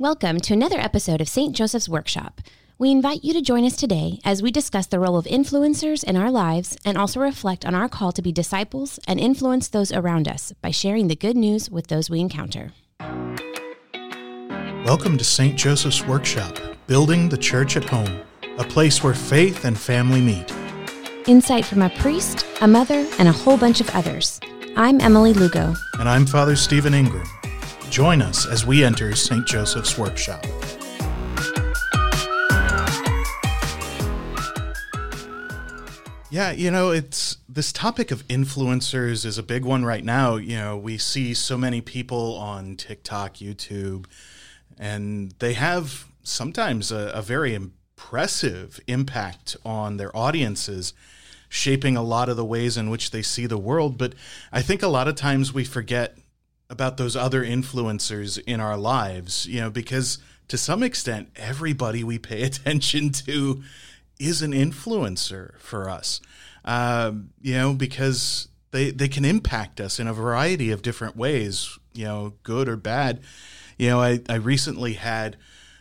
Welcome to another episode of St. Joseph's Workshop. We invite you to join us today as we discuss the role of influencers in our lives and also reflect on our call to be disciples and influence those around us by sharing the good news with those we encounter. Welcome to St. Joseph's Workshop, Building the Church at Home, a place where faith and family meet. Insight from a priest, a mother, and a whole bunch of others. I'm Emily Lugo. And I'm Father Stephen Ingram. Join us as we enter St. Joseph's Workshop. Yeah, you know, it's this topic of influencers is a big one right now. You know, we see so many people on TikTok, YouTube, and they have sometimes a, a very impressive impact on their audiences, shaping a lot of the ways in which they see the world. But I think a lot of times we forget about those other influencers in our lives, you know, because to some extent, everybody we pay attention to is an influencer for us, um, you know, because they, they can impact us in a variety of different ways, you know, good or bad. You know, I, I recently had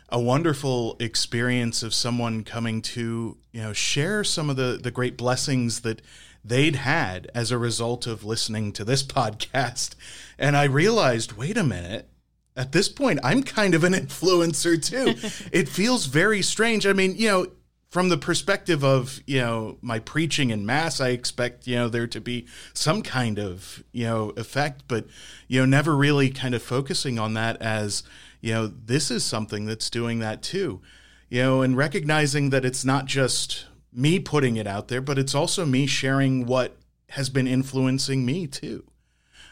a wonderful experience of someone coming to, you know, share some of the, the great blessings that they'd had as a result of listening to this podcast. And I realized, wait a minute, at this point, I'm kind of an influencer too. it feels very strange. I mean, you know, from the perspective of you know my preaching in mass i expect you know there to be some kind of you know effect but you know never really kind of focusing on that as you know this is something that's doing that too you know and recognizing that it's not just me putting it out there but it's also me sharing what has been influencing me too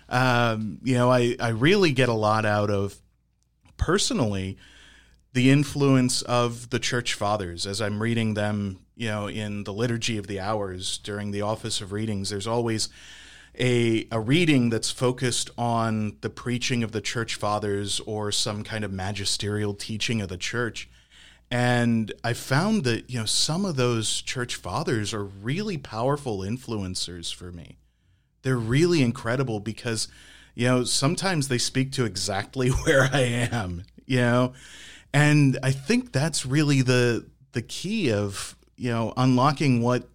um, you know I, I really get a lot out of personally the influence of the church fathers as I'm reading them, you know, in the liturgy of the hours during the office of readings. There's always a, a reading that's focused on the preaching of the church fathers or some kind of magisterial teaching of the church. And I found that, you know, some of those church fathers are really powerful influencers for me. They're really incredible because, you know, sometimes they speak to exactly where I am, you know and I think that's really the the key of you know unlocking what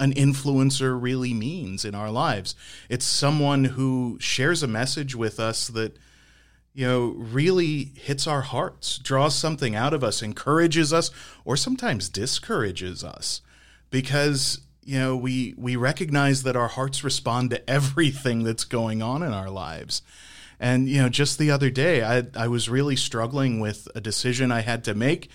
an influencer really means in our lives. It's someone who shares a message with us that you know really hits our hearts, draws something out of us, encourages us or sometimes discourages us. Because you know we we recognize that our hearts respond to everything that's going on in our lives. And you know, just the other day, I I was really struggling with a decision I had to make,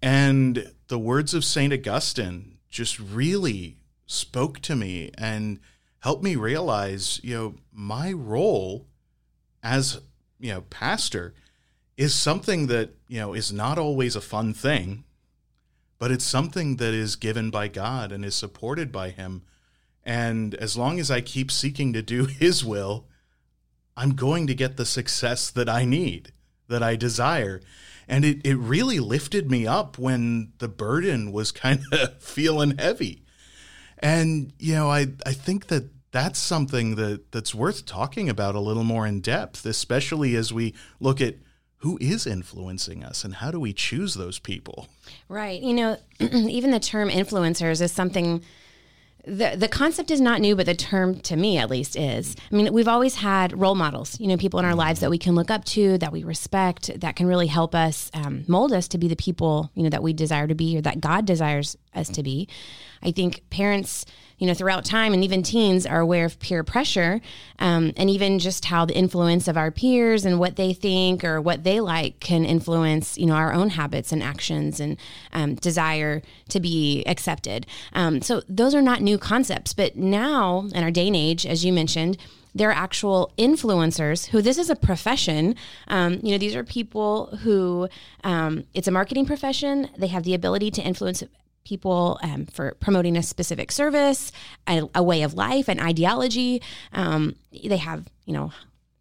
and the words of Saint Augustine just really spoke to me and helped me realize, you know, my role as you know pastor is something that you know is not always a fun thing but it's something that is given by God and is supported by him and as long as I keep seeking to do his will I'm going to get the success that I need, that I desire. And it, it really lifted me up when the burden was kind of feeling heavy. And, you know, I, I think that that's something that, that's worth talking about a little more in depth, especially as we look at who is influencing us and how do we choose those people? Right. You know, even the term influencers is something the the concept is not new, but the term to me at least is. I mean, we've always had role models, you know, people in our lives that we can look up to, that we respect, that can really help us um, mold us to be the people, you know, that we desire to be or that God desires us to be. I think parents you know, throughout time and even teens are aware of peer pressure um, and even just how the influence of our peers and what they think or what they like can influence, you know, our own habits and actions and um, desire to be accepted. Um, so those are not new concepts, but now in our day and age, as you mentioned, there are actual influencers who this is a profession. Um, you know, these are people who um, it's a marketing profession. They have the ability to influence people um, for promoting a specific service, a, a, way of life, an ideology. Um, they have, you know,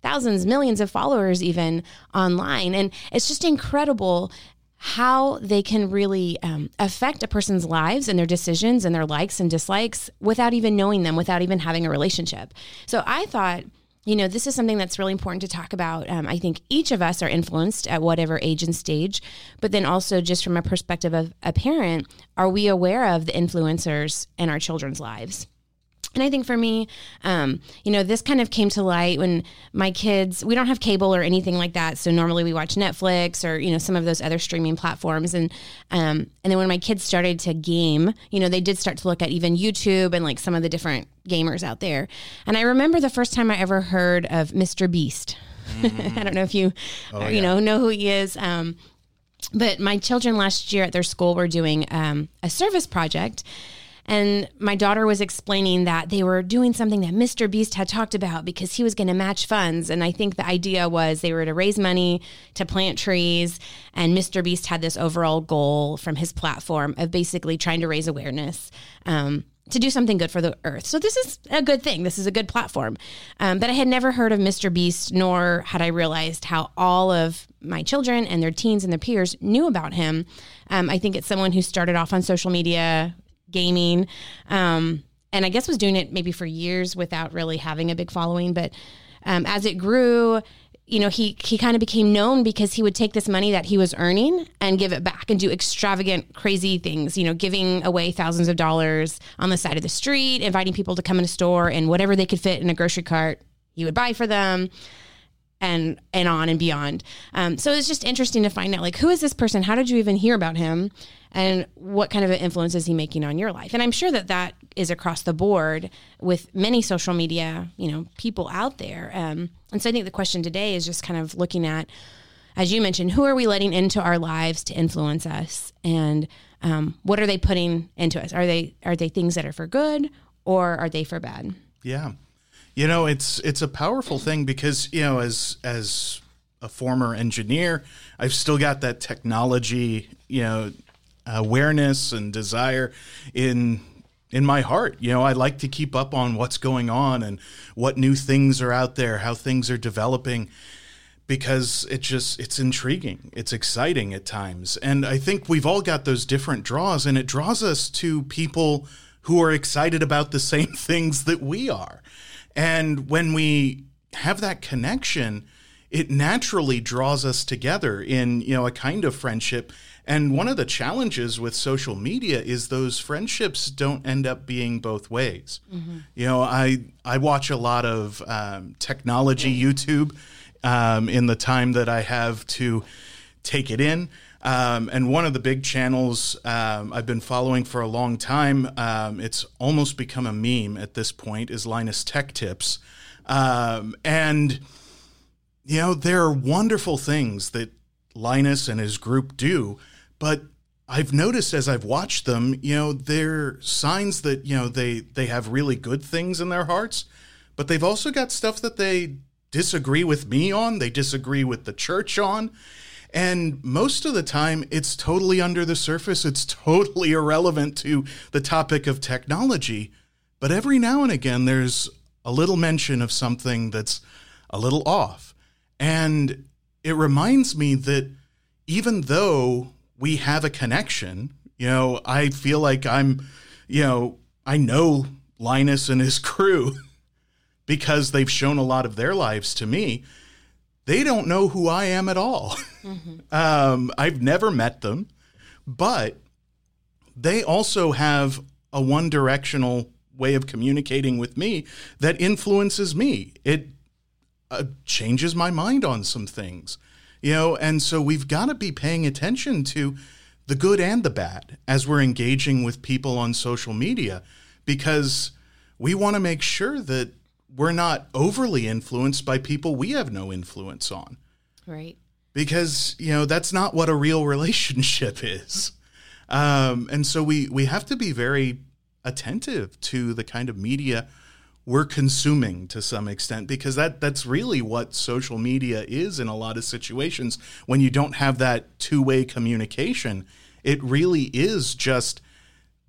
thousands, millions of followers even online. And it's just incredible how they can really um, affect a person's lives and their decisions and their likes and dislikes without even knowing them, without even having a relationship. So I thought, you know, this is something that's really important to talk about. Um, I think each of us are influenced at whatever age and stage, but then also just from a perspective of a parent, are we aware of the influencers in our children's lives? And I think for me, um, you know, this kind of came to light when my kids, we don't have cable or anything like that. So normally we watch Netflix or, you know, some of those other streaming platforms. And, um, and then when my kids started to game, you know, they did start to look at even YouTube and like some of the different gamers out there. And I remember the first time I ever heard of Mr. Beast. Mm-hmm. I don't know if you, oh, you yeah. know, know who he is. Um, but my children last year at their school were doing um, a service project and my daughter was explaining that they were doing something that Mr. Beast had talked about because he was going to match funds. And I think the idea was they were to raise money to plant trees. And Mr. Beast had this overall goal from his platform of basically trying to raise awareness. Um, to do something good for the earth. So this is a good thing. This is a good platform. Um, but I had never heard of Mr. Beast, nor had I realized how all of my children and their teens and their peers knew about him. Um, I think it's someone who started off on social media, gaming. Um, and I guess was doing it maybe for years without really having a big following. But um, as it grew, you know, he he kind of became known because he would take this money that he was earning and give it back and do extravagant, crazy things. You know, giving away thousands of dollars on the side of the street, inviting people to come in a store and whatever they could fit in a grocery cart, he would buy for them and and on and beyond. Um, so it's just interesting to find out like who is this person? How did you even hear about him? And what kind of an influence is he making on your life? And i'm sure that that is across the board with many social media you know people out there. Um, and so i think the question today is just kind of looking at as you mentioned who are we letting into our lives to influence us? And um, what are they putting into us? Are they are they things that are for good or are they for bad? Yeah. You know it's it's a powerful thing because you know as as a former engineer i've still got that technology you know awareness and desire in in my heart. You know, I like to keep up on what's going on and what new things are out there, how things are developing because it just it's intriguing. It's exciting at times. And I think we've all got those different draws and it draws us to people who are excited about the same things that we are. And when we have that connection, it naturally draws us together in, you know, a kind of friendship and one of the challenges with social media is those friendships don't end up being both ways. Mm-hmm. You know, I I watch a lot of um, technology YouTube um, in the time that I have to take it in. Um, and one of the big channels um, I've been following for a long time, um, it's almost become a meme at this point, is Linus Tech Tips. Um, and, you know, there are wonderful things that Linus and his group do but I've noticed as I've watched them, you know, they're signs that, you know, they they have really good things in their hearts, but they've also got stuff that they disagree with me on, they disagree with the church on. And most of the time, it's totally under the surface. It's totally irrelevant to the topic of technology. But every now and again, there's a little mention of something that's a little off. And it reminds me that even though we have a connection. You know, I feel like I'm, you know, I know Linus and his crew because they've shown a lot of their lives to me. They don't know who I am at all. Mm-hmm. um, I've never met them, but they also have a one directional way of communicating with me that influences me. It uh, changes my mind on some things you know and so we've got to be paying attention to the good and the bad as we're engaging with people on social media because we want to make sure that we're not overly influenced by people we have no influence on. Right. Because you know that's not what a real relationship is. Um, and so we we have to be very attentive to the kind of media we're consuming to some extent because that that's really what social media is in a lot of situations. When you don't have that two-way communication it really is just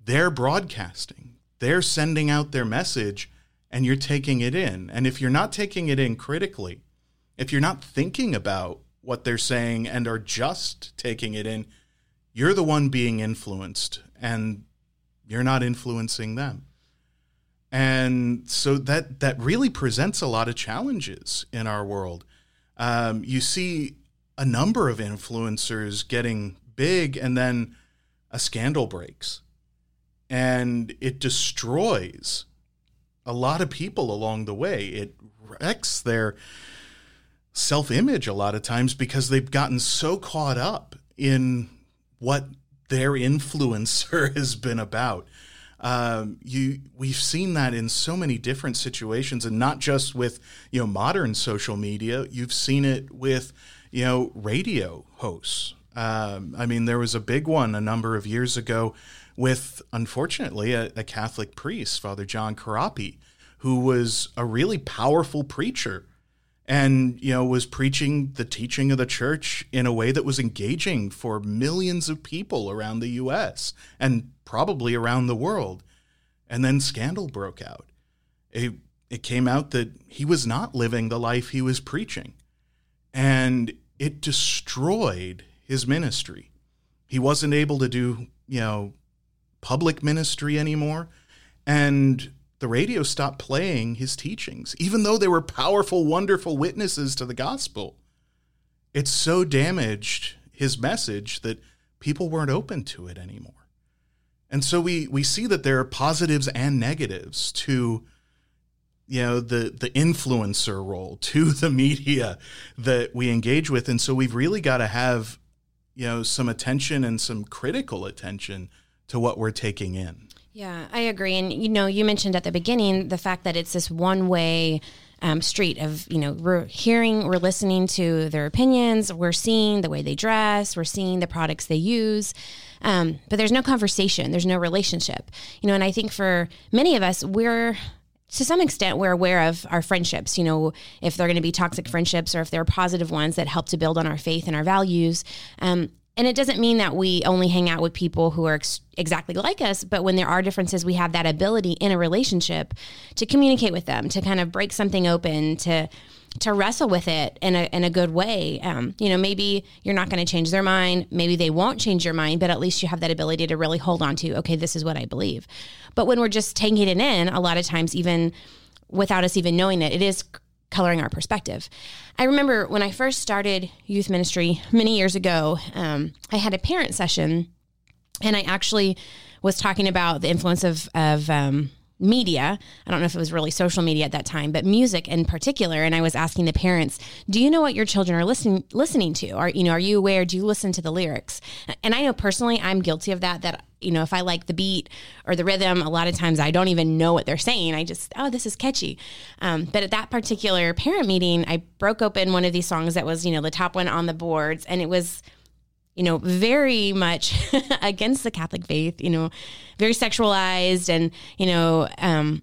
they're broadcasting they're sending out their message and you're taking it in. And if you're not taking it in critically if you're not thinking about what they're saying and are just taking it in you're the one being influenced and you're not influencing them And so that that really presents a lot of challenges in our world. Um, you see a number of influencers getting big, and then a scandal breaks, and it destroys a lot of people along the way. It wrecks their self image a lot of times because they've gotten so caught up in what their influencer has been about. Um, you we've seen that in so many different situations, and not just with you know modern social media. You've seen it with you know radio hosts. Um, I mean, there was a big one a number of years ago with, unfortunately, a, a Catholic priest, Father John Corapi, who was a really powerful preacher and you know was preaching the teaching of the church in a way that was engaging for millions of people around the US and probably around the world. And then scandal broke out. It, it came out that he was not living the life he was preaching. And it destroyed his ministry. He wasn't able to do you know public ministry anymore. And the radio stopped playing his teachings, even though they were powerful, wonderful witnesses to the gospel. It so damaged his message that people weren't open to it anymore. And so we, we see that there are positives and negatives to you know the the influencer role to the media that we engage with and so we've really got to have you know some attention and some critical attention to what we're taking in yeah, I agree. And you know, you mentioned at the beginning the fact that it's this one way um, street of you know we're hearing, we're listening to their opinions, we're seeing the way they dress, we're seeing the products they use. Um, but there's no conversation, there's no relationship. You know, and I think for many of us, we're to some extent we're aware of our friendships you know if they're going to be toxic friendships or if they're positive ones that help to build on our faith and our values um, and it doesn't mean that we only hang out with people who are ex- exactly like us, but when there are differences, we have that ability in a relationship to communicate with them, to kind of break something open, to to wrestle with it in a in a good way. Um, you know, maybe you're not going to change their mind, maybe they won't change your mind, but at least you have that ability to really hold on to, okay, this is what I believe. But when we're just taking it in, a lot of times, even without us even knowing it, it is coloring our perspective. I remember when I first started youth ministry many years ago, um, I had a parent session and I actually was talking about the influence of, of um, media. I don't know if it was really social media at that time, but music in particular. And I was asking the parents, "Do you know what your children are listening listening to? Are you know, are you aware? Do you listen to the lyrics?" And I know personally, I'm guilty of that. That you know, if I like the beat or the rhythm, a lot of times I don't even know what they're saying. I just, oh, this is catchy. Um, but at that particular parent meeting, I broke open one of these songs that was, you know, the top one on the boards, and it was you know, very much against the Catholic faith, you know, very sexualized and, you know, um,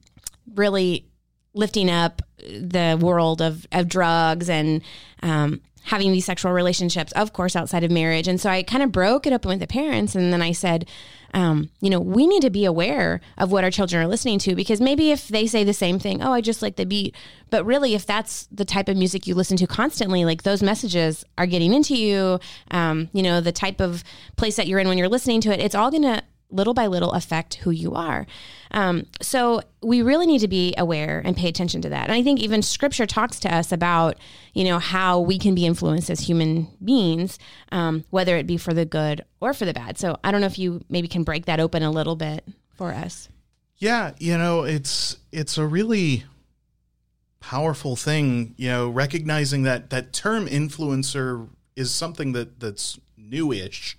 really lifting up the world of, of drugs and um, having these sexual relationships, of course, outside of marriage. And so I kind of broke it up with the parents. And then I said, um, you know, we need to be aware of what our children are listening to because maybe if they say the same thing, oh, I just like the beat, but really, if that's the type of music you listen to constantly, like those messages are getting into you, um, you know, the type of place that you're in when you're listening to it, it's all going to little by little affect who you are. Um, so we really need to be aware and pay attention to that. And I think even scripture talks to us about, you know, how we can be influenced as human beings, um, whether it be for the good or for the bad. So I don't know if you maybe can break that open a little bit for us. Yeah, you know, it's it's a really powerful thing, you know, recognizing that that term influencer is something that that's newish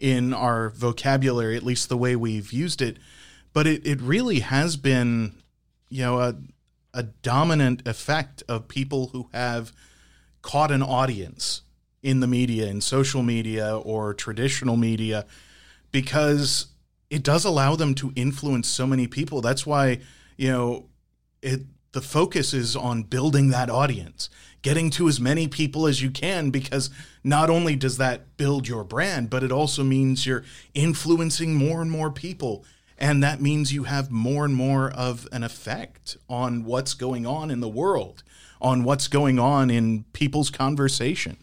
in our vocabulary, at least the way we've used it. But it, it really has been, you know, a, a dominant effect of people who have caught an audience in the media, in social media or traditional media, because it does allow them to influence so many people. That's why, you know, it the focus is on building that audience getting to as many people as you can because not only does that build your brand, but it also means you're influencing more and more people. And that means you have more and more of an effect on what's going on in the world, on what's going on in people's conversation.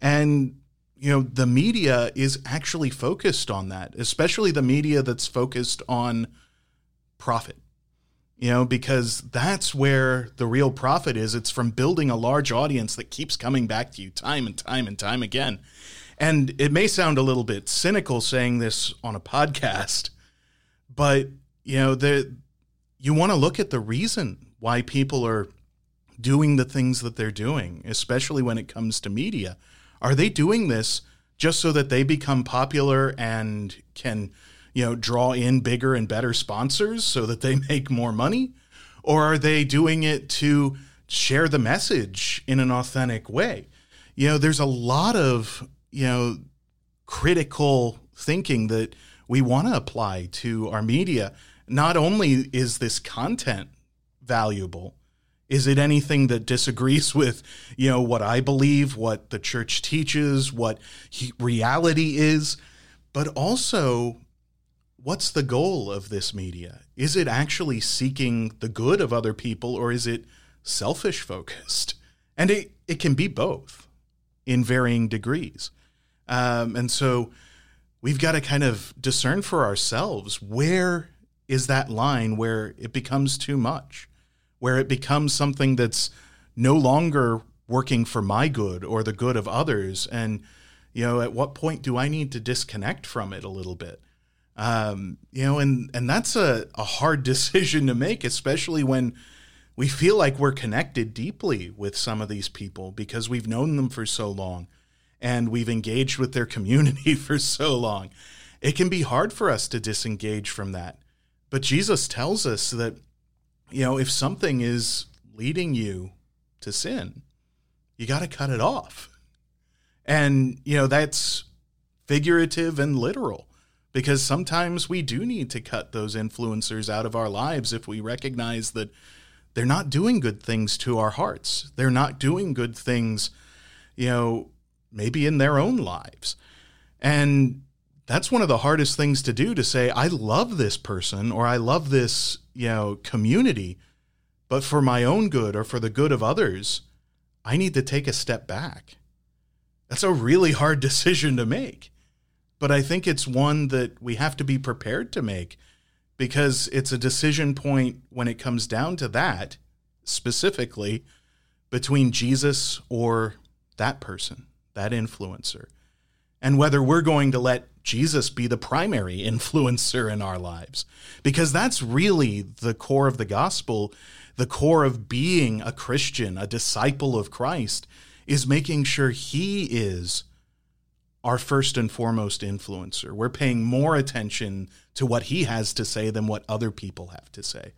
And, you know, the media is actually focused on that, especially the media that's focused on profit you know, because that's where the real profit is. It's from building a large audience that keeps coming back to you time and time and time again. And it may sound a little bit cynical saying this on a podcast, but you know, the you want to look at the reason why people are doing the things that they're doing, especially when it comes to media. Are they doing this just so that they become popular and can, you know, draw in bigger and better sponsors so that they make more money? Or are they doing it to share the message in an authentic way? You know, there's a lot of, you know, critical thinking that we want to apply to our media. Not only is this content valuable, is it anything that disagrees with, you know, what I believe, what the church teaches, what he, reality is? But also, what's the goal of this media? Is it actually seeking the good of other people or is it selfish focused? And it, it can be both in varying degrees. Um, and so we've got to kind of discern for ourselves where is that line where it becomes too much? where it becomes something that's no longer working for my good or the good of others and you know at what point do i need to disconnect from it a little bit um, you know and and that's a, a hard decision to make especially when we feel like we're connected deeply with some of these people because we've known them for so long and we've engaged with their community for so long it can be hard for us to disengage from that but jesus tells us that you know, if something is leading you to sin, you got to cut it off. And, you know, that's figurative and literal because sometimes we do need to cut those influencers out of our lives if we recognize that they're not doing good things to our hearts. They're not doing good things, you know, maybe in their own lives. And that's one of the hardest things to do to say I love this person or I love this, you know, community, but for my own good or for the good of others, I need to take a step back. That's a really hard decision to make. But I think it's one that we have to be prepared to make because it's a decision point when it comes down to that specifically between Jesus or that person, that influencer, and whether we're going to let Jesus be the primary influencer in our lives. Because that's really the core of the gospel, the core of being a Christian, a disciple of Christ, is making sure he is our first and foremost influencer. We're paying more attention to what he has to say than what other people have to say.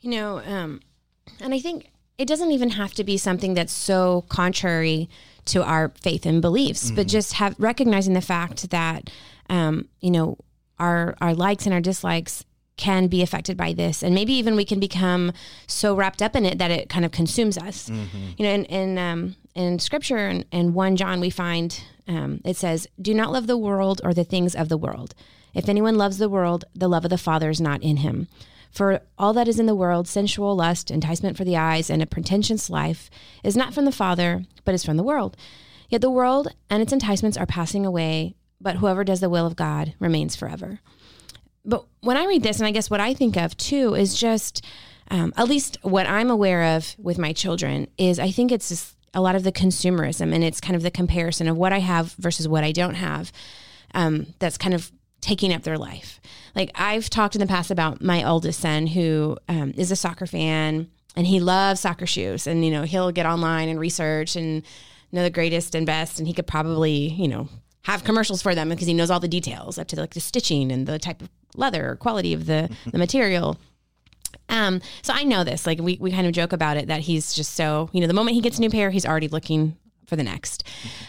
You know, um, and I think it doesn't even have to be something that's so contrary to our faith and beliefs, mm-hmm. but just have recognizing the fact that um, you know our our likes and our dislikes can be affected by this and maybe even we can become so wrapped up in it that it kind of consumes us mm-hmm. you know in in, um, in scripture in, in 1 john we find um, it says do not love the world or the things of the world if anyone loves the world the love of the father is not in him for all that is in the world, sensual lust, enticement for the eyes, and a pretentious life, is not from the Father, but is from the world. Yet the world and its enticements are passing away, but whoever does the will of God remains forever. But when I read this, and I guess what I think of too is just, um, at least what I'm aware of with my children, is I think it's just a lot of the consumerism and it's kind of the comparison of what I have versus what I don't have. Um, that's kind of taking up their life. Like I've talked in the past about my oldest son who um, is a soccer fan and he loves soccer shoes and you know he'll get online and research and know the greatest and best and he could probably you know have commercials for them because he knows all the details up to like the stitching and the type of leather or quality of the the material. Um, so I know this. Like we, we kind of joke about it that he's just so, you know, the moment he gets a new pair, he's already looking for the next.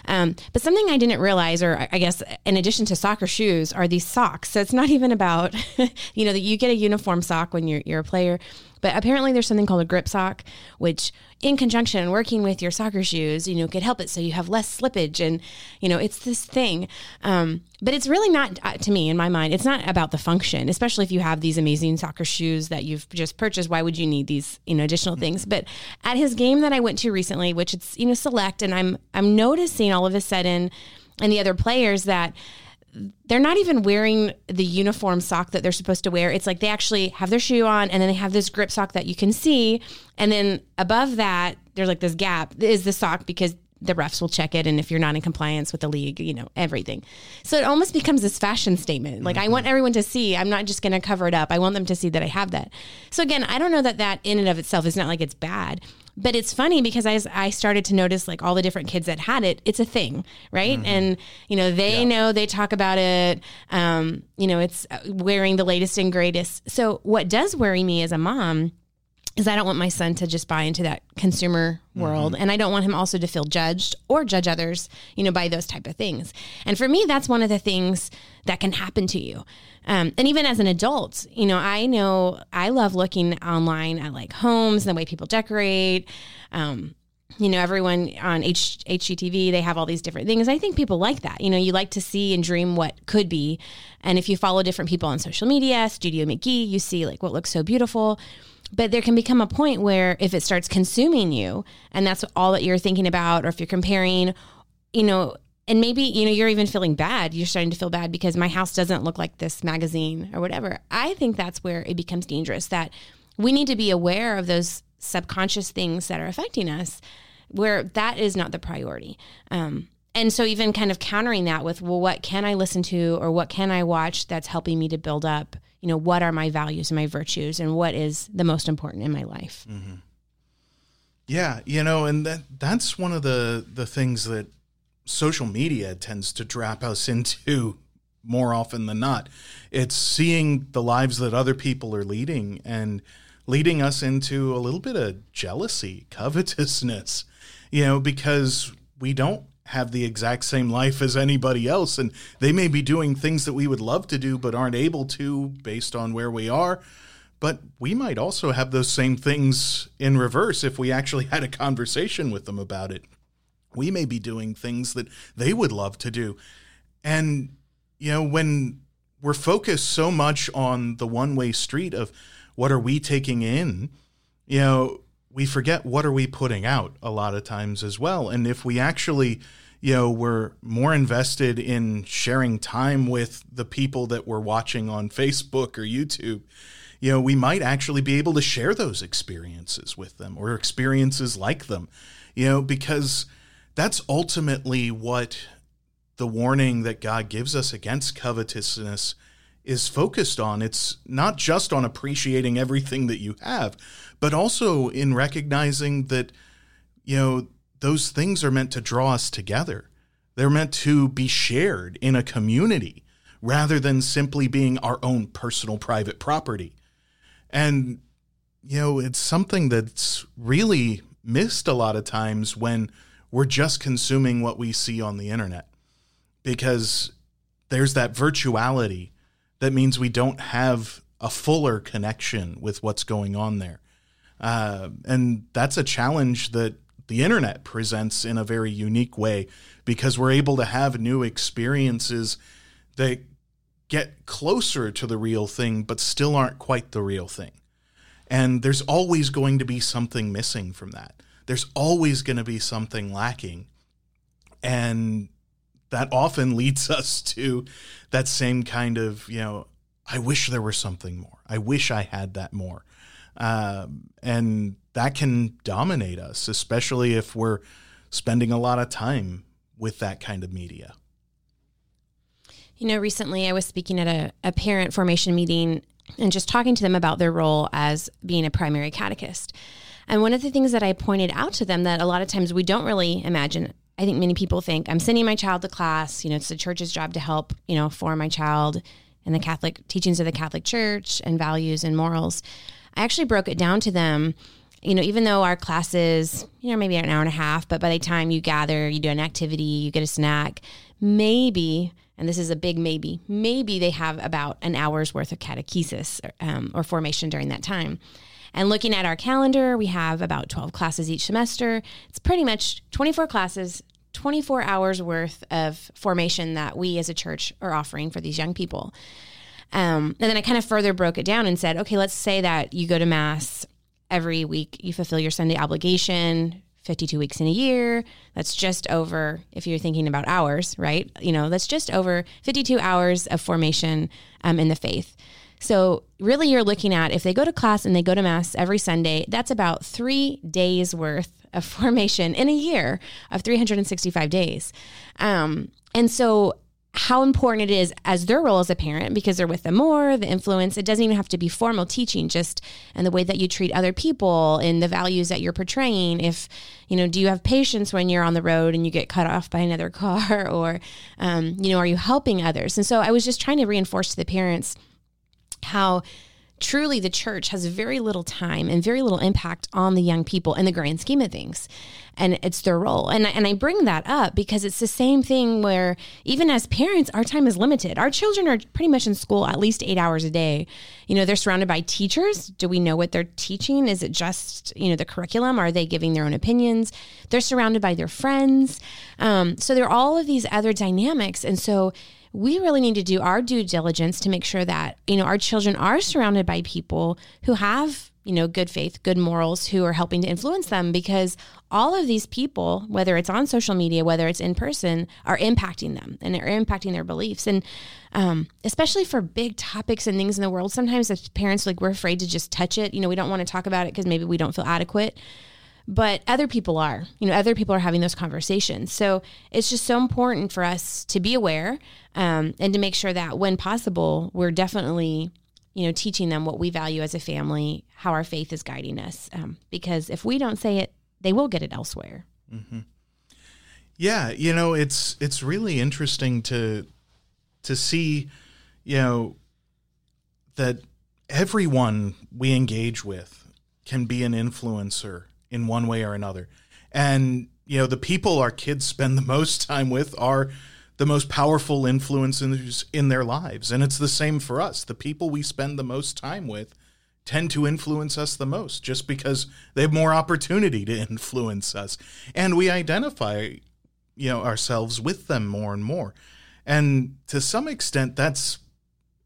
Um, but something I didn't realize, or I guess in addition to soccer shoes, are these socks. So it's not even about, you know, that you get a uniform sock when you're you're a player. But apparently, there's something called a grip sock, which, in conjunction working with your soccer shoes, you know, could help it so you have less slippage. And you know, it's this thing. Um, but it's really not uh, to me, in my mind, it's not about the function. Especially if you have these amazing soccer shoes that you've just purchased, why would you need these, you know, additional mm-hmm. things? But at his game that I went to recently, which it's you know select, and I'm I'm noticing all of a sudden, and the other players that they're not even wearing the uniform sock that they're supposed to wear. It's like they actually have their shoe on and then they have this grip sock that you can see. And then above that, there's like this gap is the sock because the refs will check it. And if you're not in compliance with the league, you know, everything. So it almost becomes this fashion statement. Like, mm-hmm. I want everyone to see, I'm not just going to cover it up. I want them to see that I have that. So again, I don't know that that in and of itself is not like it's bad. But it's funny because as I started to notice like all the different kids that had it, it's a thing, right? Mm-hmm. And you know they yeah. know they talk about it. Um, you know, it's uh, wearing the latest and greatest. So what does worry me as a mom is I don't want my son to just buy into that consumer world mm-hmm. and I don't want him also to feel judged or judge others, you know, by those type of things. And for me that's one of the things that can happen to you. Um, and even as an adult, you know, I know I love looking online at like homes and the way people decorate. Um, you know, everyone on H- HGTV, they have all these different things. I think people like that. You know, you like to see and dream what could be. And if you follow different people on social media, Studio McGee, you see like what looks so beautiful. But there can become a point where if it starts consuming you and that's all that you're thinking about, or if you're comparing, you know, and maybe, you know, you're even feeling bad. You're starting to feel bad because my house doesn't look like this magazine or whatever. I think that's where it becomes dangerous that we need to be aware of those subconscious things that are affecting us where that is not the priority. Um, and so even kind of countering that with well what can i listen to or what can i watch that's helping me to build up you know what are my values and my virtues and what is the most important in my life mm-hmm. yeah you know and that that's one of the the things that social media tends to trap us into more often than not it's seeing the lives that other people are leading and leading us into a little bit of jealousy covetousness you know because we don't have the exact same life as anybody else and they may be doing things that we would love to do but aren't able to based on where we are but we might also have those same things in reverse if we actually had a conversation with them about it. We may be doing things that they would love to do. And you know when we're focused so much on the one way street of what are we taking in you know we forget what are we putting out a lot of times as well and if we actually you know we're more invested in sharing time with the people that we're watching on Facebook or YouTube you know we might actually be able to share those experiences with them or experiences like them you know because that's ultimately what the warning that God gives us against covetousness is focused on. It's not just on appreciating everything that you have, but also in recognizing that, you know, those things are meant to draw us together. They're meant to be shared in a community rather than simply being our own personal private property. And, you know, it's something that's really missed a lot of times when we're just consuming what we see on the internet because there's that virtuality that means we don't have a fuller connection with what's going on there. Uh, and that's a challenge that the internet presents in a very unique way because we're able to have new experiences that get closer to the real thing but still aren't quite the real thing. And there's always going to be something missing from that. There's always going to be something lacking. And that often leads us to that same kind of, you know, I wish there were something more. I wish I had that more. Um, and that can dominate us, especially if we're spending a lot of time with that kind of media. You know, recently I was speaking at a, a parent formation meeting and just talking to them about their role as being a primary catechist. And one of the things that I pointed out to them that a lot of times we don't really imagine I think many people think I'm sending my child to class. You know, it's the church's job to help, you know, form my child in the Catholic teachings of the Catholic Church and values and morals. I actually broke it down to them. You know, even though our classes, you know, maybe an hour and a half, but by the time you gather, you do an activity, you get a snack, maybe, and this is a big maybe, maybe they have about an hour's worth of catechesis um, or formation during that time. And looking at our calendar, we have about 12 classes each semester. It's pretty much 24 classes, 24 hours worth of formation that we as a church are offering for these young people. Um, and then I kind of further broke it down and said, okay, let's say that you go to Mass every week, you fulfill your Sunday obligation, 52 weeks in a year. That's just over, if you're thinking about hours, right? You know, that's just over 52 hours of formation um, in the faith. So, really, you're looking at if they go to class and they go to Mass every Sunday, that's about three days worth of formation in a year of 365 days. Um, and so, how important it is as their role as a parent because they're with them more, the influence. It doesn't even have to be formal teaching, just and the way that you treat other people and the values that you're portraying. If, you know, do you have patience when you're on the road and you get cut off by another car or, um, you know, are you helping others? And so I was just trying to reinforce to the parents how truly the church has very little time and very little impact on the young people in the grand scheme of things and it's their role. And, and i bring that up because it's the same thing where even as parents our time is limited. Our children are pretty much in school at least eight hours a day. You know they're surrounded by teachers. Do we know what they're teaching? Is it just you know the curriculum? Are they giving their own opinions? They're surrounded by their friends. Um, so there are all of these other dynamics. And so we really need to do our due diligence to make sure that you know our children are surrounded by people who have you know good faith good morals who are helping to influence them because all of these people whether it's on social media whether it's in person are impacting them and are impacting their beliefs. And um, especially for big topics and things in the world sometimes as parents like we're afraid to just touch it. You know we don't want to talk about it because maybe we don't feel adequate. But other people are you know other people are having those conversations. So it's just so important for us to be aware um, and to make sure that when possible we're definitely you know teaching them what we value as a family how our faith is guiding us um, because if we don't say it they will get it elsewhere mm-hmm. yeah you know it's it's really interesting to to see you know that everyone we engage with can be an influencer in one way or another. And, you know, the people our kids spend the most time with are the most powerful influences in their lives. And it's the same for us. The people we spend the most time with tend to influence us the most just because they have more opportunity to influence us. And we identify, you know, ourselves with them more and more. And to some extent, that's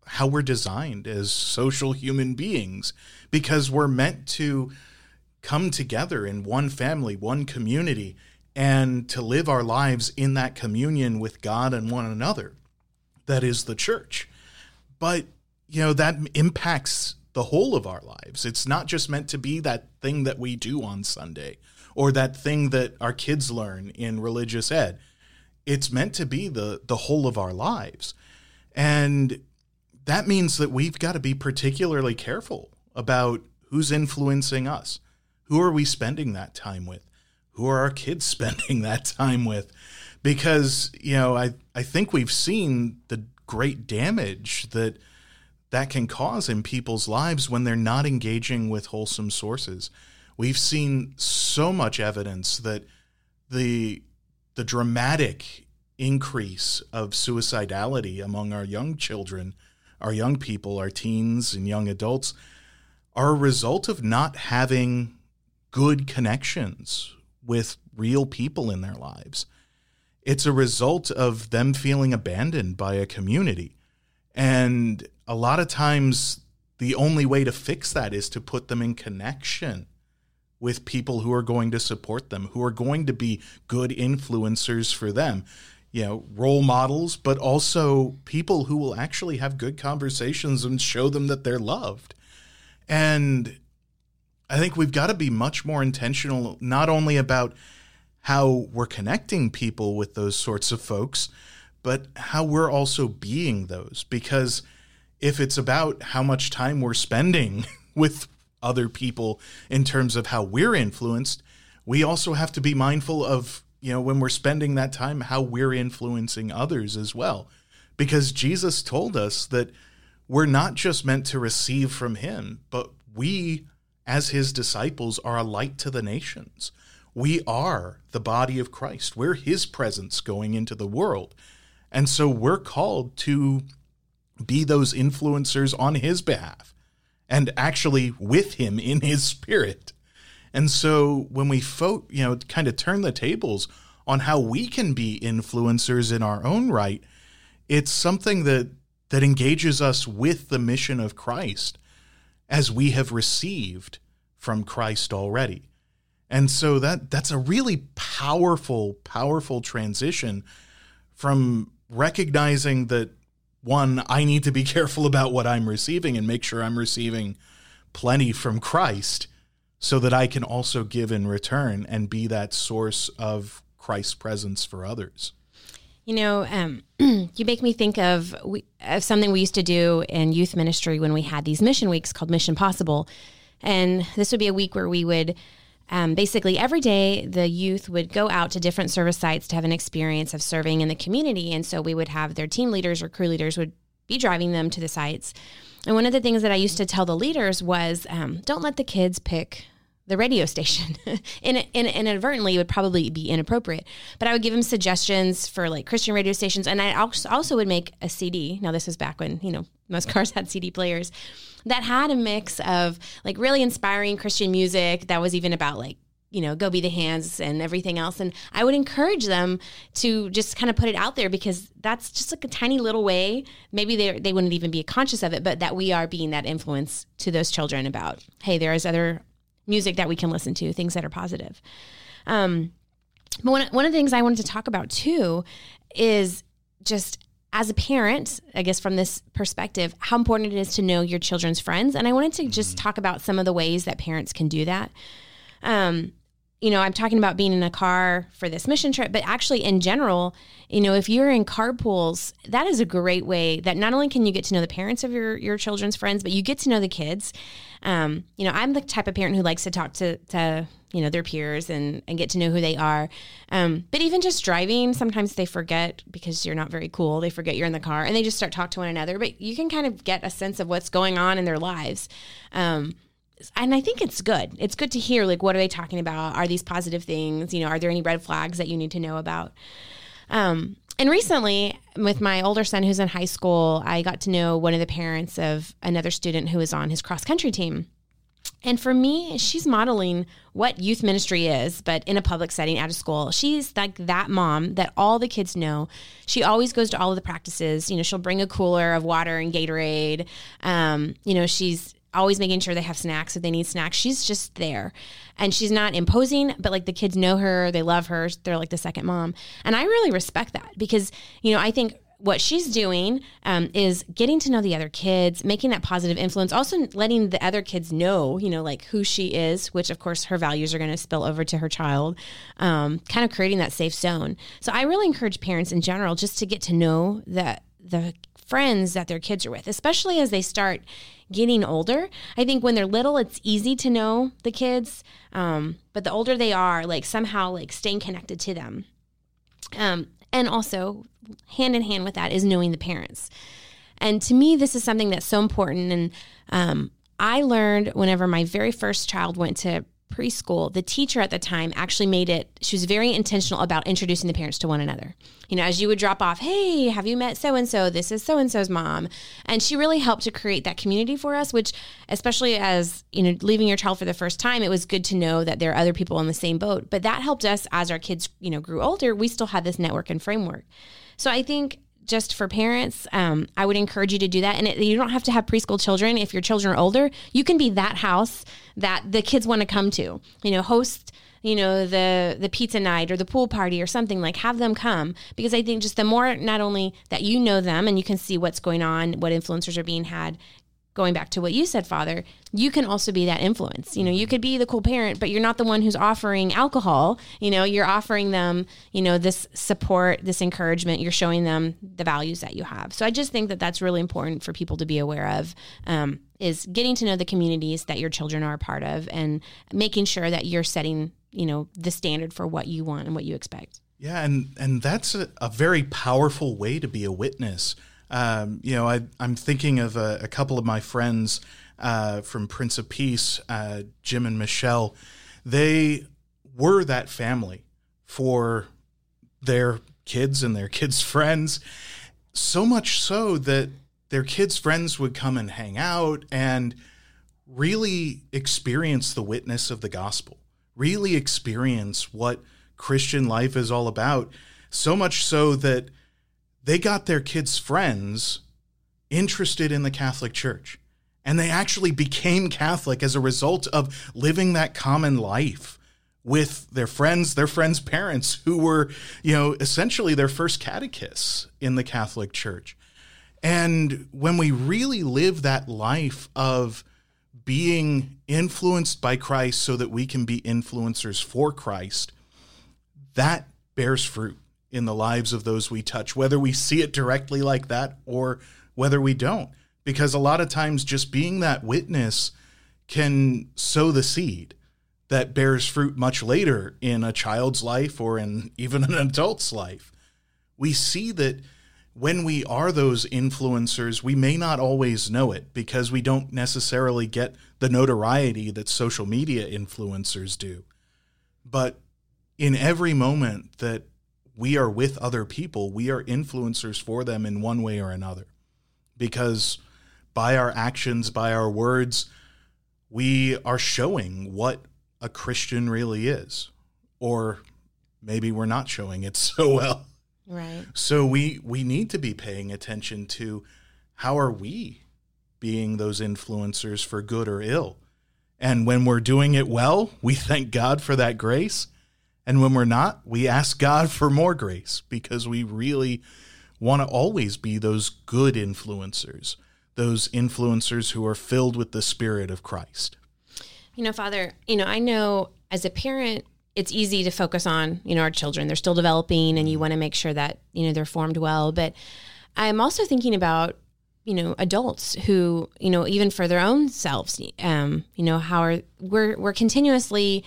how we're designed as social human beings because we're meant to come together in one family, one community, and to live our lives in that communion with God and one another. That is the church. But, you know, that impacts the whole of our lives. It's not just meant to be that thing that we do on Sunday or that thing that our kids learn in religious ed. It's meant to be the the whole of our lives. And that means that we've got to be particularly careful about who's influencing us. Who are we spending that time with? Who are our kids spending that time with? Because, you know, I, I think we've seen the great damage that that can cause in people's lives when they're not engaging with wholesome sources. We've seen so much evidence that the the dramatic increase of suicidality among our young children, our young people, our teens and young adults are a result of not having good connections with real people in their lives. It's a result of them feeling abandoned by a community. And a lot of times, the only way to fix that is to put them in connection with people who are going to support them, who are going to be good influencers for them. You know, role models, but also people who will actually have good conversations and show them that they're loved. And I think we've got to be much more intentional, not only about how we're connecting people with those sorts of folks, but how we're also being those. Because if it's about how much time we're spending with other people in terms of how we're influenced, we also have to be mindful of, you know, when we're spending that time, how we're influencing others as well. Because Jesus told us that we're not just meant to receive from Him, but we as his disciples, are a light to the nations. We are the body of Christ. We're his presence going into the world. And so we're called to be those influencers on his behalf and actually with him in his spirit. And so when we fo- you know kind of turn the tables on how we can be influencers in our own right, it's something that that engages us with the mission of Christ as we have received from Christ already. And so that that's a really powerful, powerful transition from recognizing that one, I need to be careful about what I'm receiving and make sure I'm receiving plenty from Christ so that I can also give in return and be that source of Christ's presence for others. You know, um, you make me think of, we, of something we used to do in youth ministry when we had these mission weeks called Mission Possible. And this would be a week where we would um, basically every day the youth would go out to different service sites to have an experience of serving in the community. And so we would have their team leaders or crew leaders would be driving them to the sites. And one of the things that I used to tell the leaders was um, don't let the kids pick the radio station. in, in, inadvertently, it would probably be inappropriate. But I would give him suggestions for like Christian radio stations, and I also would make a CD. Now this was back when you know most cars had CD players that had a mix of like really inspiring Christian music that was even about like you know, go be the hands and everything else. And I would encourage them to just kind of put it out there because that's just like a tiny little way. Maybe they, they wouldn't even be conscious of it, but that we are being that influence to those children about, hey, there is other music that we can listen to, things that are positive. Um, but one, one of the things I wanted to talk about too is just as a parent, I guess from this perspective, how important it is to know your children's friends. And I wanted to just mm-hmm. talk about some of the ways that parents can do that. Um, you know, I'm talking about being in a car for this mission trip, but actually in general, you know, if you're in carpools, that is a great way that not only can you get to know the parents of your your children's friends, but you get to know the kids. Um, you know, I'm the type of parent who likes to talk to, to you know their peers and and get to know who they are. Um, but even just driving, sometimes they forget because you're not very cool. They forget you're in the car and they just start talk to one another. But you can kind of get a sense of what's going on in their lives. Um, and I think it's good. It's good to hear like what are they talking about? Are these positive things? You know, are there any red flags that you need to know about? Um, and recently, with my older son who's in high school, I got to know one of the parents of another student who was on his cross country team. And for me, she's modeling what youth ministry is, but in a public setting at a school. She's like that mom that all the kids know. She always goes to all of the practices. You know, she'll bring a cooler of water and Gatorade. Um, you know, she's always making sure they have snacks if they need snacks. She's just there. And she's not imposing, but like the kids know her, they love her. They're like the second mom. And I really respect that because, you know, I think what she's doing um, is getting to know the other kids, making that positive influence, also letting the other kids know, you know, like who she is, which of course her values are going to spill over to her child, um, kind of creating that safe zone. So I really encourage parents in general just to get to know that the friends that their kids are with, especially as they start getting older. I think when they're little, it's easy to know the kids, um, but the older they are, like somehow like staying connected to them. Um, and also, hand in hand with that is knowing the parents. And to me, this is something that's so important. And um, I learned whenever my very first child went to preschool, the teacher at the time actually made it, she was very intentional about introducing the parents to one another. You know, as you would drop off, hey, have you met so and so? This is so and so's mom. And she really helped to create that community for us, which, especially as, you know, leaving your child for the first time, it was good to know that there are other people in the same boat. But that helped us as our kids, you know, grew older, we still had this network and framework. So I think just for parents, um, I would encourage you to do that. And it, you don't have to have preschool children. If your children are older, you can be that house that the kids want to come to. You know, host you know the the pizza night or the pool party or something like have them come because i think just the more not only that you know them and you can see what's going on what influencers are being had going back to what you said, Father, you can also be that influence. You know, you could be the cool parent, but you're not the one who's offering alcohol. You know, you're offering them, you know, this support, this encouragement. You're showing them the values that you have. So I just think that that's really important for people to be aware of. Um, is getting to know the communities that your children are a part of and making sure that you're setting, you know, the standard for what you want and what you expect. Yeah, and and that's a, a very powerful way to be a witness um, you know, I, am thinking of a, a, couple of my friends uh, from Prince of Peace, uh, Jim and Michelle. They were that family for their kids and their kids' friends, so much so that their kids' friends would come and hang out and really experience the witness of the gospel, really experience what Christian life is all about. So much so that they got their kids' friends interested in the Catholic Church. And they actually became Catholic as a result of living that common life with their friends, their friends' parents, who were, you know, essentially their first catechists in the Catholic Church. And when we really live that life of being influenced by Christ so that we can be influencers for Christ, that bears fruit in the lives of those we touch, whether we see it directly like that or whether we don't. Because a lot of times, just being that witness can sow the seed that bears fruit much later in a child's life or in even an adult's life. We see that when we are those influencers, we may not always know it because we don't necessarily get the notoriety that social media influencers do. But in every moment that we are with other people, we are influencers for them in one way or another. Because by our actions, by our words, we are showing what a Christian really is. Or maybe we're not showing it so well. Right. So we we need to be paying attention to how are we being those influencers for good or ill. And when we're doing it well, we thank God for that grace. And when we're not, we ask God for more grace because we really want to always be those good influencers, those influencers who are filled with the Spirit of Christ. You know, Father, you know, I know as a parent, it's easy to focus on you know our children they're still developing and you want to make sure that you know they're formed well but i'm also thinking about you know adults who you know even for their own selves um you know how are we're we're continuously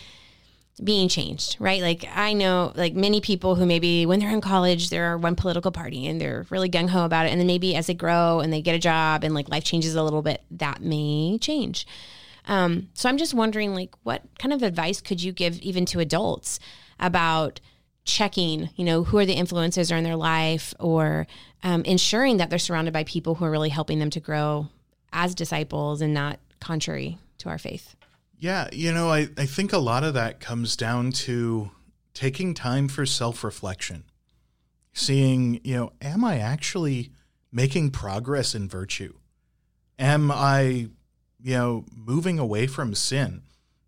being changed right? Like i know like many people who maybe when they're in college they're one political party and they're really gung-ho about it. And then maybe as they grow and they get a job and like life changes a little bit that may change. Um, so I'm just wondering, like, what kind of advice could you give even to adults about checking, you know, who are the influences are in their life, or um, ensuring that they're surrounded by people who are really helping them to grow as disciples and not contrary to our faith. Yeah, you know, I, I think a lot of that comes down to taking time for self reflection, seeing, you know, am I actually making progress in virtue? Am I you know, moving away from sin,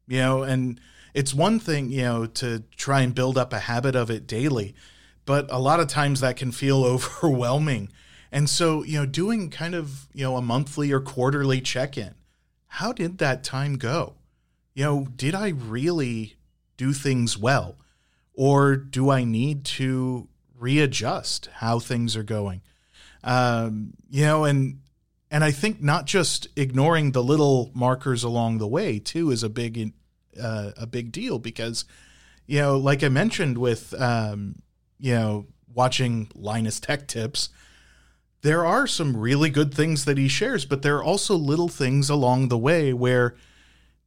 you know, and it's one thing, you know, to try and build up a habit of it daily, but a lot of times that can feel overwhelming. And so, you know, doing kind of, you know, a monthly or quarterly check in. How did that time go? You know, did I really do things well? Or do I need to readjust how things are going? Um, you know, and and I think not just ignoring the little markers along the way too is a big uh, a big deal because you know, like I mentioned with um, you know watching Linus Tech Tips, there are some really good things that he shares, but there are also little things along the way where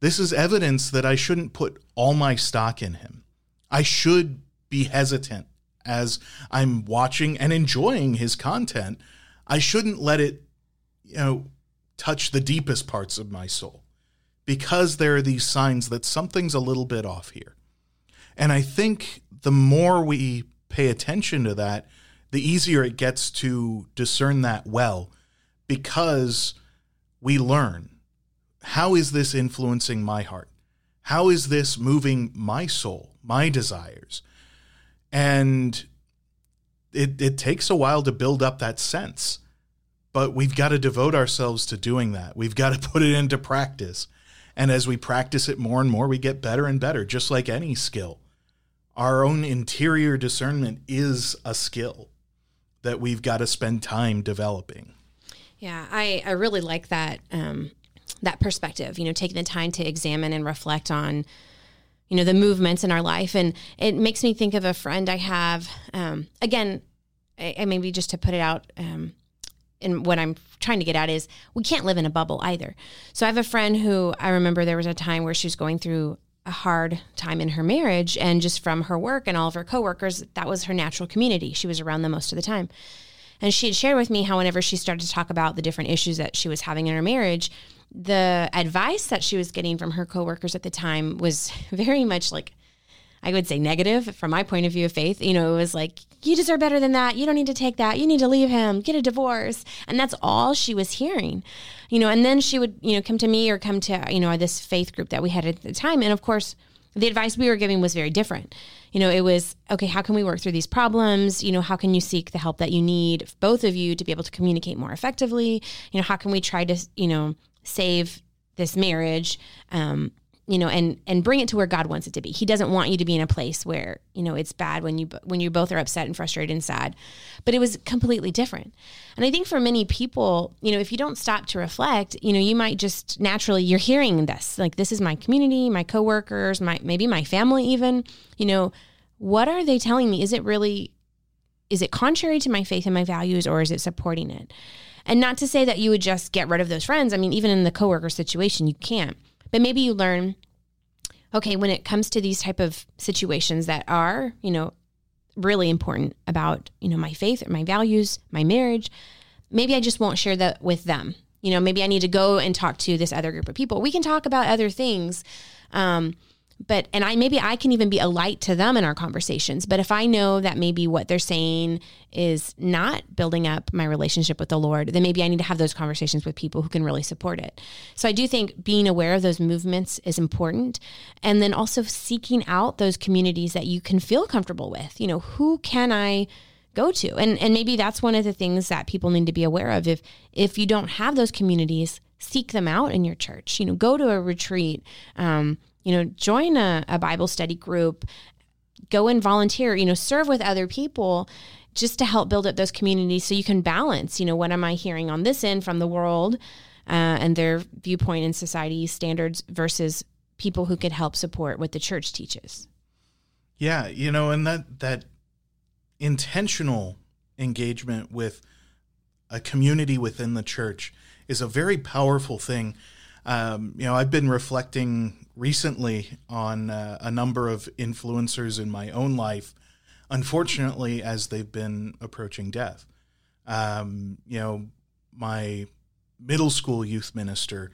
this is evidence that I shouldn't put all my stock in him. I should be hesitant as I'm watching and enjoying his content. I shouldn't let it you know, touch the deepest parts of my soul because there are these signs that something's a little bit off here. And I think the more we pay attention to that, the easier it gets to discern that well because we learn how is this influencing my heart? How is this moving my soul, my desires? And it, it takes a while to build up that sense but we've got to devote ourselves to doing that. We've got to put it into practice. And as we practice it more and more, we get better and better, just like any skill. Our own interior discernment is a skill that we've got to spend time developing. Yeah, I, I really like that um, that perspective. You know, taking the time to examine and reflect on, you know, the movements in our life, and it makes me think of a friend I have. Um, again, I, I maybe just to put it out. Um, and what I'm trying to get at is we can't live in a bubble either. So I have a friend who I remember there was a time where she was going through a hard time in her marriage and just from her work and all of her coworkers, that was her natural community. She was around them most of the time. And she had shared with me how whenever she started to talk about the different issues that she was having in her marriage, the advice that she was getting from her coworkers at the time was very much like I would say negative from my point of view of faith. You know, it was like, you deserve better than that. You don't need to take that. You need to leave him, get a divorce. And that's all she was hearing, you know. And then she would, you know, come to me or come to, you know, this faith group that we had at the time. And of course, the advice we were giving was very different. You know, it was okay, how can we work through these problems? You know, how can you seek the help that you need, both of you, to be able to communicate more effectively? You know, how can we try to, you know, save this marriage? Um, you know, and and bring it to where God wants it to be. He doesn't want you to be in a place where you know it's bad when you when you both are upset and frustrated and sad. But it was completely different. And I think for many people, you know, if you don't stop to reflect, you know, you might just naturally you're hearing this like this is my community, my coworkers, my maybe my family even. You know, what are they telling me? Is it really is it contrary to my faith and my values or is it supporting it? And not to say that you would just get rid of those friends. I mean, even in the coworker situation, you can't. But maybe you learn okay when it comes to these type of situations that are you know really important about you know my faith or my values my marriage maybe i just won't share that with them. You know maybe i need to go and talk to this other group of people. We can talk about other things um, but and I maybe I can even be a light to them in our conversations. But if I know that maybe what they're saying is not building up my relationship with the Lord, then maybe I need to have those conversations with people who can really support it. So I do think being aware of those movements is important. And then also seeking out those communities that you can feel comfortable with. You know, who can I go to? And and maybe that's one of the things that people need to be aware of. If if you don't have those communities, seek them out in your church. You know, go to a retreat. Um, you know, join a, a Bible study group, go and volunteer, you know, serve with other people just to help build up those communities so you can balance, you know, what am I hearing on this end from the world uh, and their viewpoint and society standards versus people who could help support what the church teaches. Yeah, you know, and that that intentional engagement with a community within the church is a very powerful thing. Um, you know, I've been reflecting recently on uh, a number of influencers in my own life, unfortunately, as they've been approaching death. Um, you know, my middle school youth minister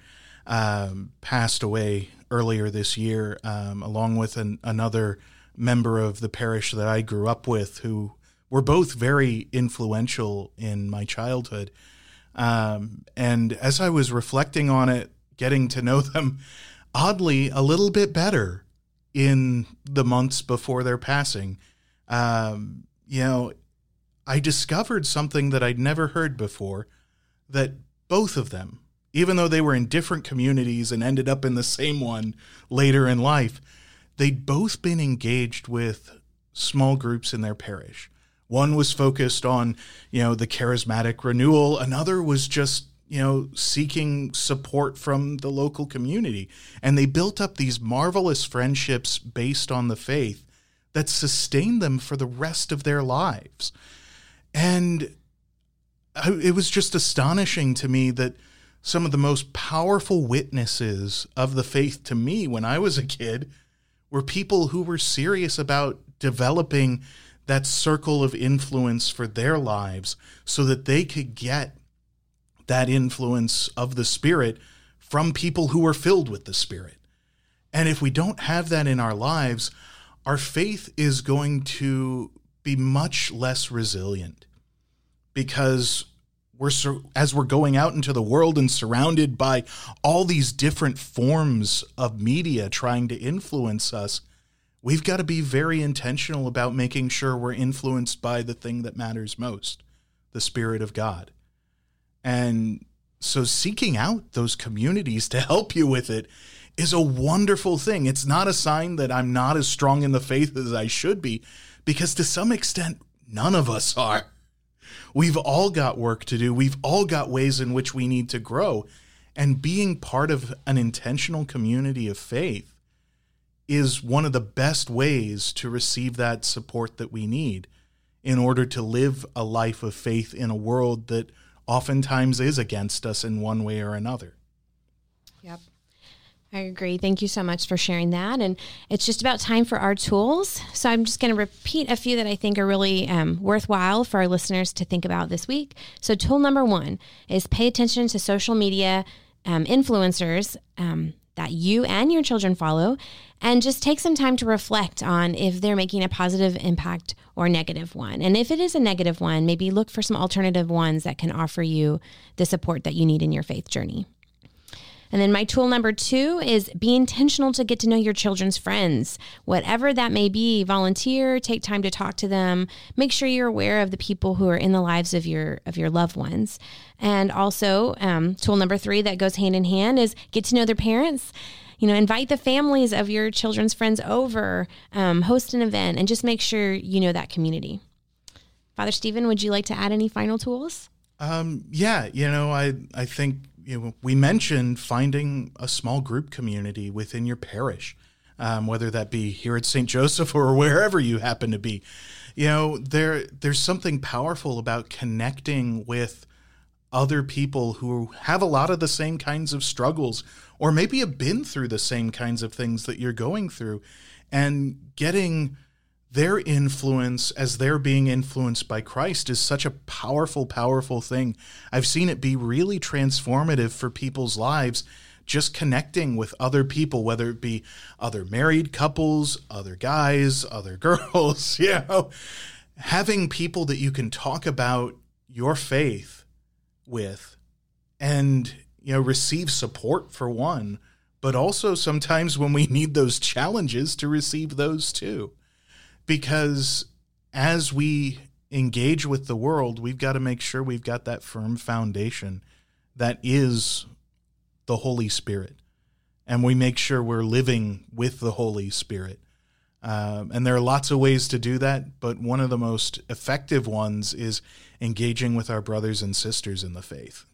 um, passed away earlier this year, um, along with an, another member of the parish that I grew up with, who were both very influential in my childhood. Um, and as I was reflecting on it, getting to know them, oddly a little bit better in the months before their passing. Um, you know, I discovered something that I'd never heard before that both of them, even though they were in different communities and ended up in the same one later in life, they'd both been engaged with small groups in their parish. One was focused on, you know, the charismatic renewal, another was just you know, seeking support from the local community. And they built up these marvelous friendships based on the faith that sustained them for the rest of their lives. And it was just astonishing to me that some of the most powerful witnesses of the faith to me when I was a kid were people who were serious about developing that circle of influence for their lives so that they could get that influence of the Spirit from people who are filled with the Spirit. And if we don't have that in our lives, our faith is going to be much less resilient because we're as we're going out into the world and surrounded by all these different forms of media trying to influence us we've got to be very intentional about making sure we're influenced by the thing that matters most the spirit of god and so seeking out those communities to help you with it is a wonderful thing. It's not a sign that I'm not as strong in the faith as I should be, because to some extent, none of us are. We've all got work to do. We've all got ways in which we need to grow. And being part of an intentional community of faith is one of the best ways to receive that support that we need in order to live a life of faith in a world that oftentimes is against us in one way or another. Yep. I agree. Thank you so much for sharing that. And it's just about time for our tools. So I'm just going to repeat a few that I think are really um, worthwhile for our listeners to think about this week. So, tool number one is pay attention to social media um, influencers um, that you and your children follow and just take some time to reflect on if they're making a positive impact or negative one. And if it is a negative one, maybe look for some alternative ones that can offer you the support that you need in your faith journey. And then my tool number two is be intentional to get to know your children's friends, whatever that may be. Volunteer, take time to talk to them. Make sure you're aware of the people who are in the lives of your of your loved ones. And also, um, tool number three that goes hand in hand is get to know their parents you know, invite the families of your children's friends over, um, host an event, and just make sure you know that community. Father Stephen, would you like to add any final tools? Um, yeah, you know, I I think you know, we mentioned finding a small group community within your parish, um, whether that be here at St. Joseph or wherever you happen to be. You know, there there's something powerful about connecting with other people who have a lot of the same kinds of struggles or maybe have been through the same kinds of things that you're going through and getting their influence as they're being influenced by Christ is such a powerful, powerful thing. I've seen it be really transformative for people's lives, just connecting with other people, whether it be other married couples, other guys, other girls, you know, having people that you can talk about your faith with and, you know, receive support for one, but also sometimes when we need those challenges to receive those too because as we engage with the world, we've got to make sure we've got that firm foundation that is the Holy Spirit. And we make sure we're living with the Holy Spirit. Um, and there are lots of ways to do that, but one of the most effective ones is engaging with our brothers and sisters in the faith.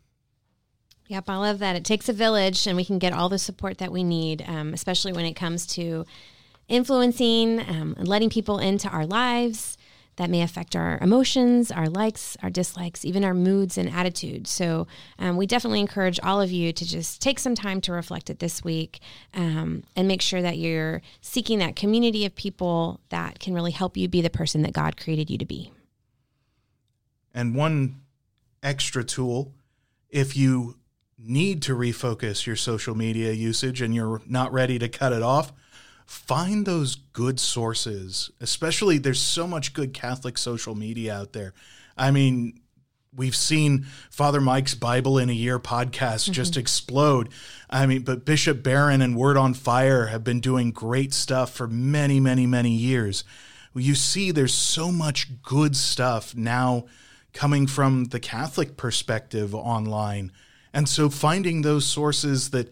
Yep, I love that. It takes a village, and we can get all the support that we need, um, especially when it comes to influencing um, and letting people into our lives that may affect our emotions, our likes, our dislikes, even our moods and attitudes. So, um, we definitely encourage all of you to just take some time to reflect it this week um, and make sure that you're seeking that community of people that can really help you be the person that God created you to be. And one extra tool if you need to refocus your social media usage and you're not ready to cut it off find those good sources, especially there's so much good Catholic social media out there. I mean, we've seen Father Mike's Bible in a Year podcast mm-hmm. just explode. I mean, but Bishop Barron and Word on Fire have been doing great stuff for many, many, many years. You see, there's so much good stuff now coming from the Catholic perspective online. And so finding those sources that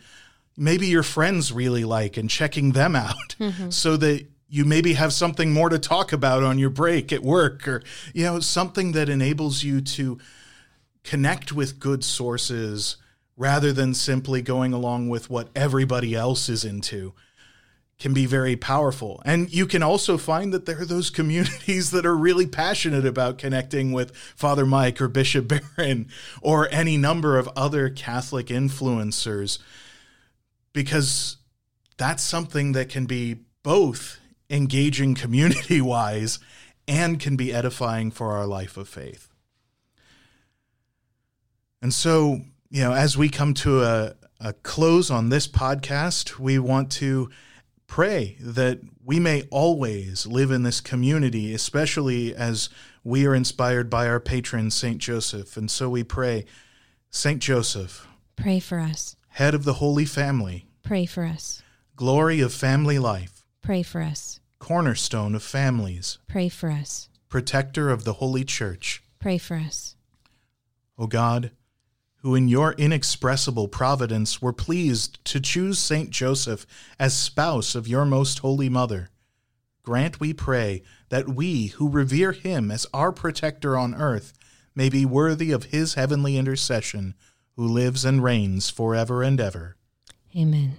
maybe your friends really like and checking them out mm-hmm. so that you maybe have something more to talk about on your break at work or you know something that enables you to connect with good sources rather than simply going along with what everybody else is into can be very powerful. And you can also find that there are those communities that are really passionate about connecting with Father Mike or Bishop Barron or any number of other Catholic influencers because that's something that can be both engaging community wise and can be edifying for our life of faith. And so, you know, as we come to a, a close on this podcast, we want to pray that we may always live in this community, especially as we are inspired by our patron, St. Joseph. And so we pray, St. Joseph, pray for us head of the Holy Family. Pray for us. Glory of family life. Pray for us. Cornerstone of families. Pray for us. Protector of the Holy Church. Pray for us. O God, who in your inexpressible providence were pleased to choose Saint Joseph as spouse of your most holy mother, grant, we pray, that we who revere him as our protector on earth may be worthy of his heavenly intercession who lives and reigns forever and ever. Amen.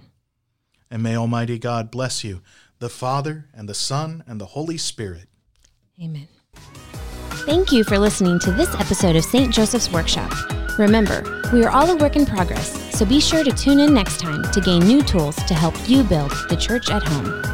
And may Almighty God bless you, the Father, and the Son, and the Holy Spirit. Amen. Thank you for listening to this episode of St. Joseph's Workshop. Remember, we are all a work in progress, so be sure to tune in next time to gain new tools to help you build the church at home.